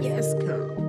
Yes, girl.